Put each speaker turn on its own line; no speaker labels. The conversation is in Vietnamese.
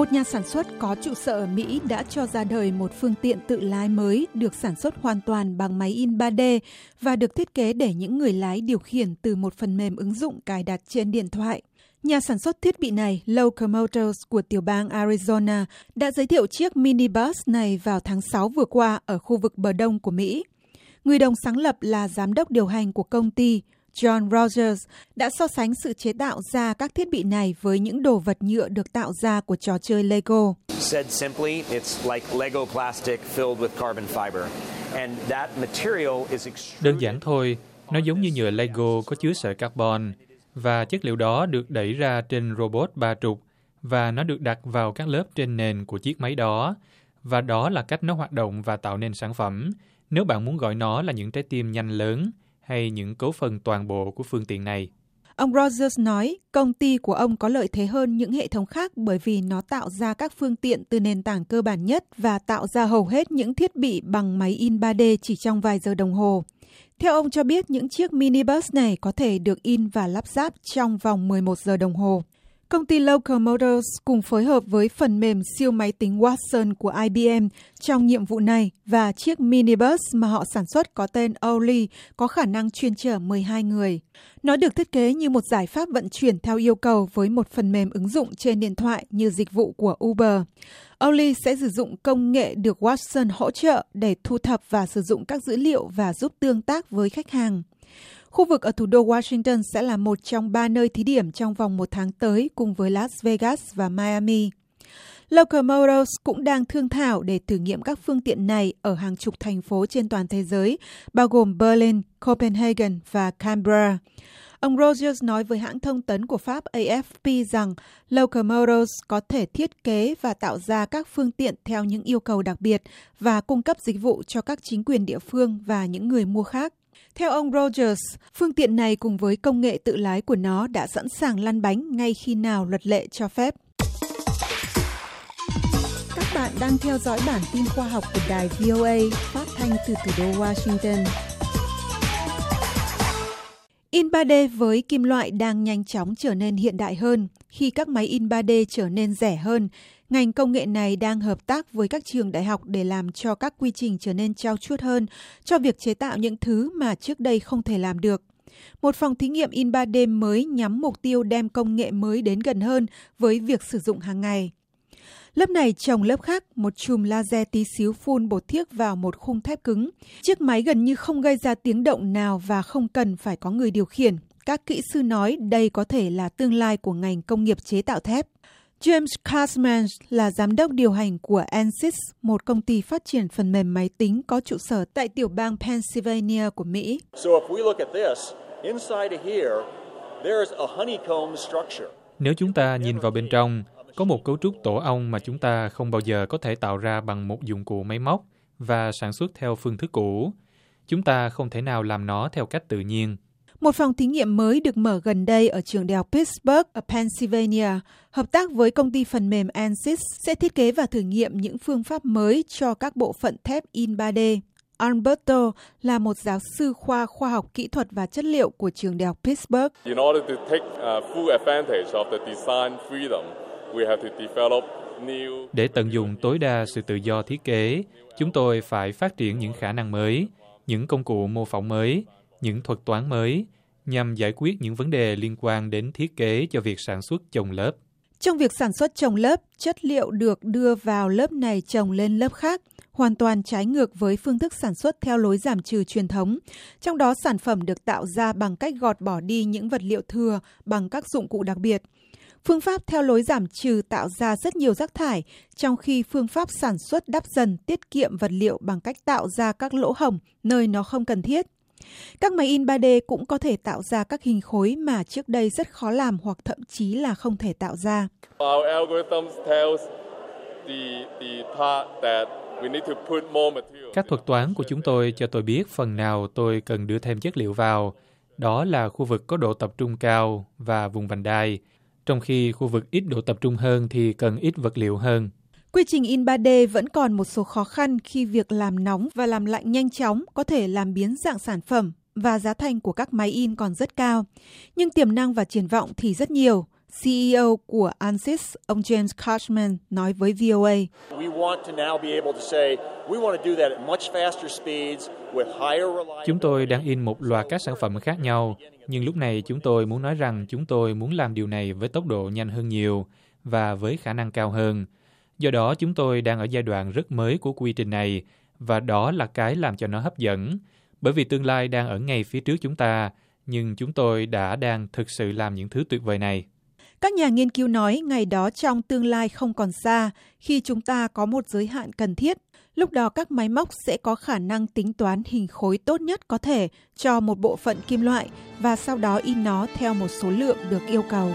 Một nhà sản xuất có trụ sở ở Mỹ đã cho ra đời một phương tiện tự lái mới được sản xuất hoàn toàn bằng máy in 3D và được thiết kế để những người lái điều khiển từ một phần mềm ứng dụng cài đặt trên điện thoại. Nhà sản xuất thiết bị này, Locomotors của tiểu bang Arizona, đã giới thiệu chiếc minibus này vào tháng 6 vừa qua ở khu vực bờ đông của Mỹ. Người đồng sáng lập là giám đốc điều hành của công ty John Rogers đã so sánh sự chế tạo ra các thiết bị này với những đồ vật nhựa được tạo ra của trò chơi Lego. Said simply, it's like Lego plastic filled with carbon fiber.
And that material is Đơn giản thôi, nó giống như nhựa Lego có chứa sợi carbon và chất liệu đó được đẩy ra trên robot ba trục và nó được đặt vào các lớp trên nền của chiếc máy đó và đó là cách nó hoạt động và tạo nên sản phẩm. Nếu bạn muốn gọi nó là những trái tim nhanh lớn, hay những cấu phần toàn bộ của phương tiện này.
Ông Rogers nói công ty của ông có lợi thế hơn những hệ thống khác bởi vì nó tạo ra các phương tiện từ nền tảng cơ bản nhất và tạo ra hầu hết những thiết bị bằng máy in 3D chỉ trong vài giờ đồng hồ. Theo ông cho biết, những chiếc minibus này có thể được in và lắp ráp trong vòng 11 giờ đồng hồ. Công ty Local Motors cùng phối hợp với phần mềm siêu máy tính Watson của IBM trong nhiệm vụ này và chiếc minibus mà họ sản xuất có tên Oli có khả năng chuyên chở 12 người. Nó được thiết kế như một giải pháp vận chuyển theo yêu cầu với một phần mềm ứng dụng trên điện thoại như dịch vụ của Uber. Oli sẽ sử dụng công nghệ được Watson hỗ trợ để thu thập và sử dụng các dữ liệu và giúp tương tác với khách hàng. Khu vực ở thủ đô Washington sẽ là một trong ba nơi thí điểm trong vòng một tháng tới cùng với Las Vegas và Miami. Local Motors cũng đang thương thảo để thử nghiệm các phương tiện này ở hàng chục thành phố trên toàn thế giới, bao gồm Berlin, Copenhagen và Canberra. Ông Rogers nói với hãng thông tấn của Pháp AFP rằng Local Motors có thể thiết kế và tạo ra các phương tiện theo những yêu cầu đặc biệt và cung cấp dịch vụ cho các chính quyền địa phương và những người mua khác. Theo ông Rogers, phương tiện này cùng với công nghệ tự lái của nó đã sẵn sàng lăn bánh ngay khi nào luật lệ cho phép. Các bạn đang theo dõi bản tin khoa học của đài VOA phát thanh từ thủ đô Washington. In 3D với kim loại đang nhanh chóng trở nên hiện đại hơn khi các máy in 3D trở nên rẻ hơn, Ngành công nghệ này đang hợp tác với các trường đại học để làm cho các quy trình trở nên trao chuốt hơn cho việc chế tạo những thứ mà trước đây không thể làm được. Một phòng thí nghiệm in 3D mới nhắm mục tiêu đem công nghệ mới đến gần hơn với việc sử dụng hàng ngày. Lớp này trồng lớp khác, một chùm laser tí xíu phun bột thiếc vào một khung thép cứng. Chiếc máy gần như không gây ra tiếng động nào và không cần phải có người điều khiển. Các kỹ sư nói đây có thể là tương lai của ngành công nghiệp chế tạo thép. James Kasman là giám đốc điều hành của Ansys, một công ty phát triển phần mềm máy tính có trụ sở tại tiểu bang Pennsylvania của Mỹ.
Nếu chúng ta nhìn vào bên trong, có một cấu trúc tổ ong mà chúng ta không bao giờ có thể tạo ra bằng một dụng cụ máy móc và sản xuất theo phương thức cũ. Chúng ta không thể nào làm nó theo cách tự nhiên.
Một phòng thí nghiệm mới được mở gần đây ở trường đại học Pittsburgh ở Pennsylvania, hợp tác với công ty phần mềm Ansys sẽ thiết kế và thử nghiệm những phương pháp mới cho các bộ phận thép in 3D. Alberto là một giáo sư khoa khoa học kỹ thuật và chất liệu của trường đại học Pittsburgh.
Để tận dụng tối đa sự tự do thiết kế, chúng tôi phải phát triển những khả năng mới, những công cụ mô phỏng mới, những thuật toán mới nhằm giải quyết những vấn đề liên quan đến thiết kế cho việc sản xuất chồng lớp.
Trong việc sản xuất chồng lớp, chất liệu được đưa vào lớp này chồng lên lớp khác, hoàn toàn trái ngược với phương thức sản xuất theo lối giảm trừ truyền thống. Trong đó sản phẩm được tạo ra bằng cách gọt bỏ đi những vật liệu thừa bằng các dụng cụ đặc biệt. Phương pháp theo lối giảm trừ tạo ra rất nhiều rác thải, trong khi phương pháp sản xuất đắp dần tiết kiệm vật liệu bằng cách tạo ra các lỗ hổng nơi nó không cần thiết. Các máy in 3D cũng có thể tạo ra các hình khối mà trước đây rất khó làm hoặc thậm chí là không thể tạo ra.
Các thuật toán của chúng tôi cho tôi biết phần nào tôi cần đưa thêm chất liệu vào. Đó là khu vực có độ tập trung cao và vùng vành đai, trong khi khu vực ít độ tập trung hơn thì cần ít vật liệu hơn.
Quy trình in 3D vẫn còn một số khó khăn khi việc làm nóng và làm lạnh nhanh chóng có thể làm biến dạng sản phẩm và giá thành của các máy in còn rất cao. Nhưng tiềm năng và triển vọng thì rất nhiều. CEO của ANSYS, ông James Cashman, nói với VOA.
Chúng tôi đang in một loạt các sản phẩm khác nhau, nhưng lúc này chúng tôi muốn nói rằng chúng tôi muốn làm điều này với tốc độ nhanh hơn nhiều và với khả năng cao hơn. Do đó chúng tôi đang ở giai đoạn rất mới của quy trình này và đó là cái làm cho nó hấp dẫn. Bởi vì tương lai đang ở ngay phía trước chúng ta, nhưng chúng tôi đã đang thực sự làm những thứ tuyệt vời này.
Các nhà nghiên cứu nói ngày đó trong tương lai không còn xa, khi chúng ta có một giới hạn cần thiết. Lúc đó các máy móc sẽ có khả năng tính toán hình khối tốt nhất có thể cho một bộ phận kim loại và sau đó in nó theo một số lượng được yêu cầu.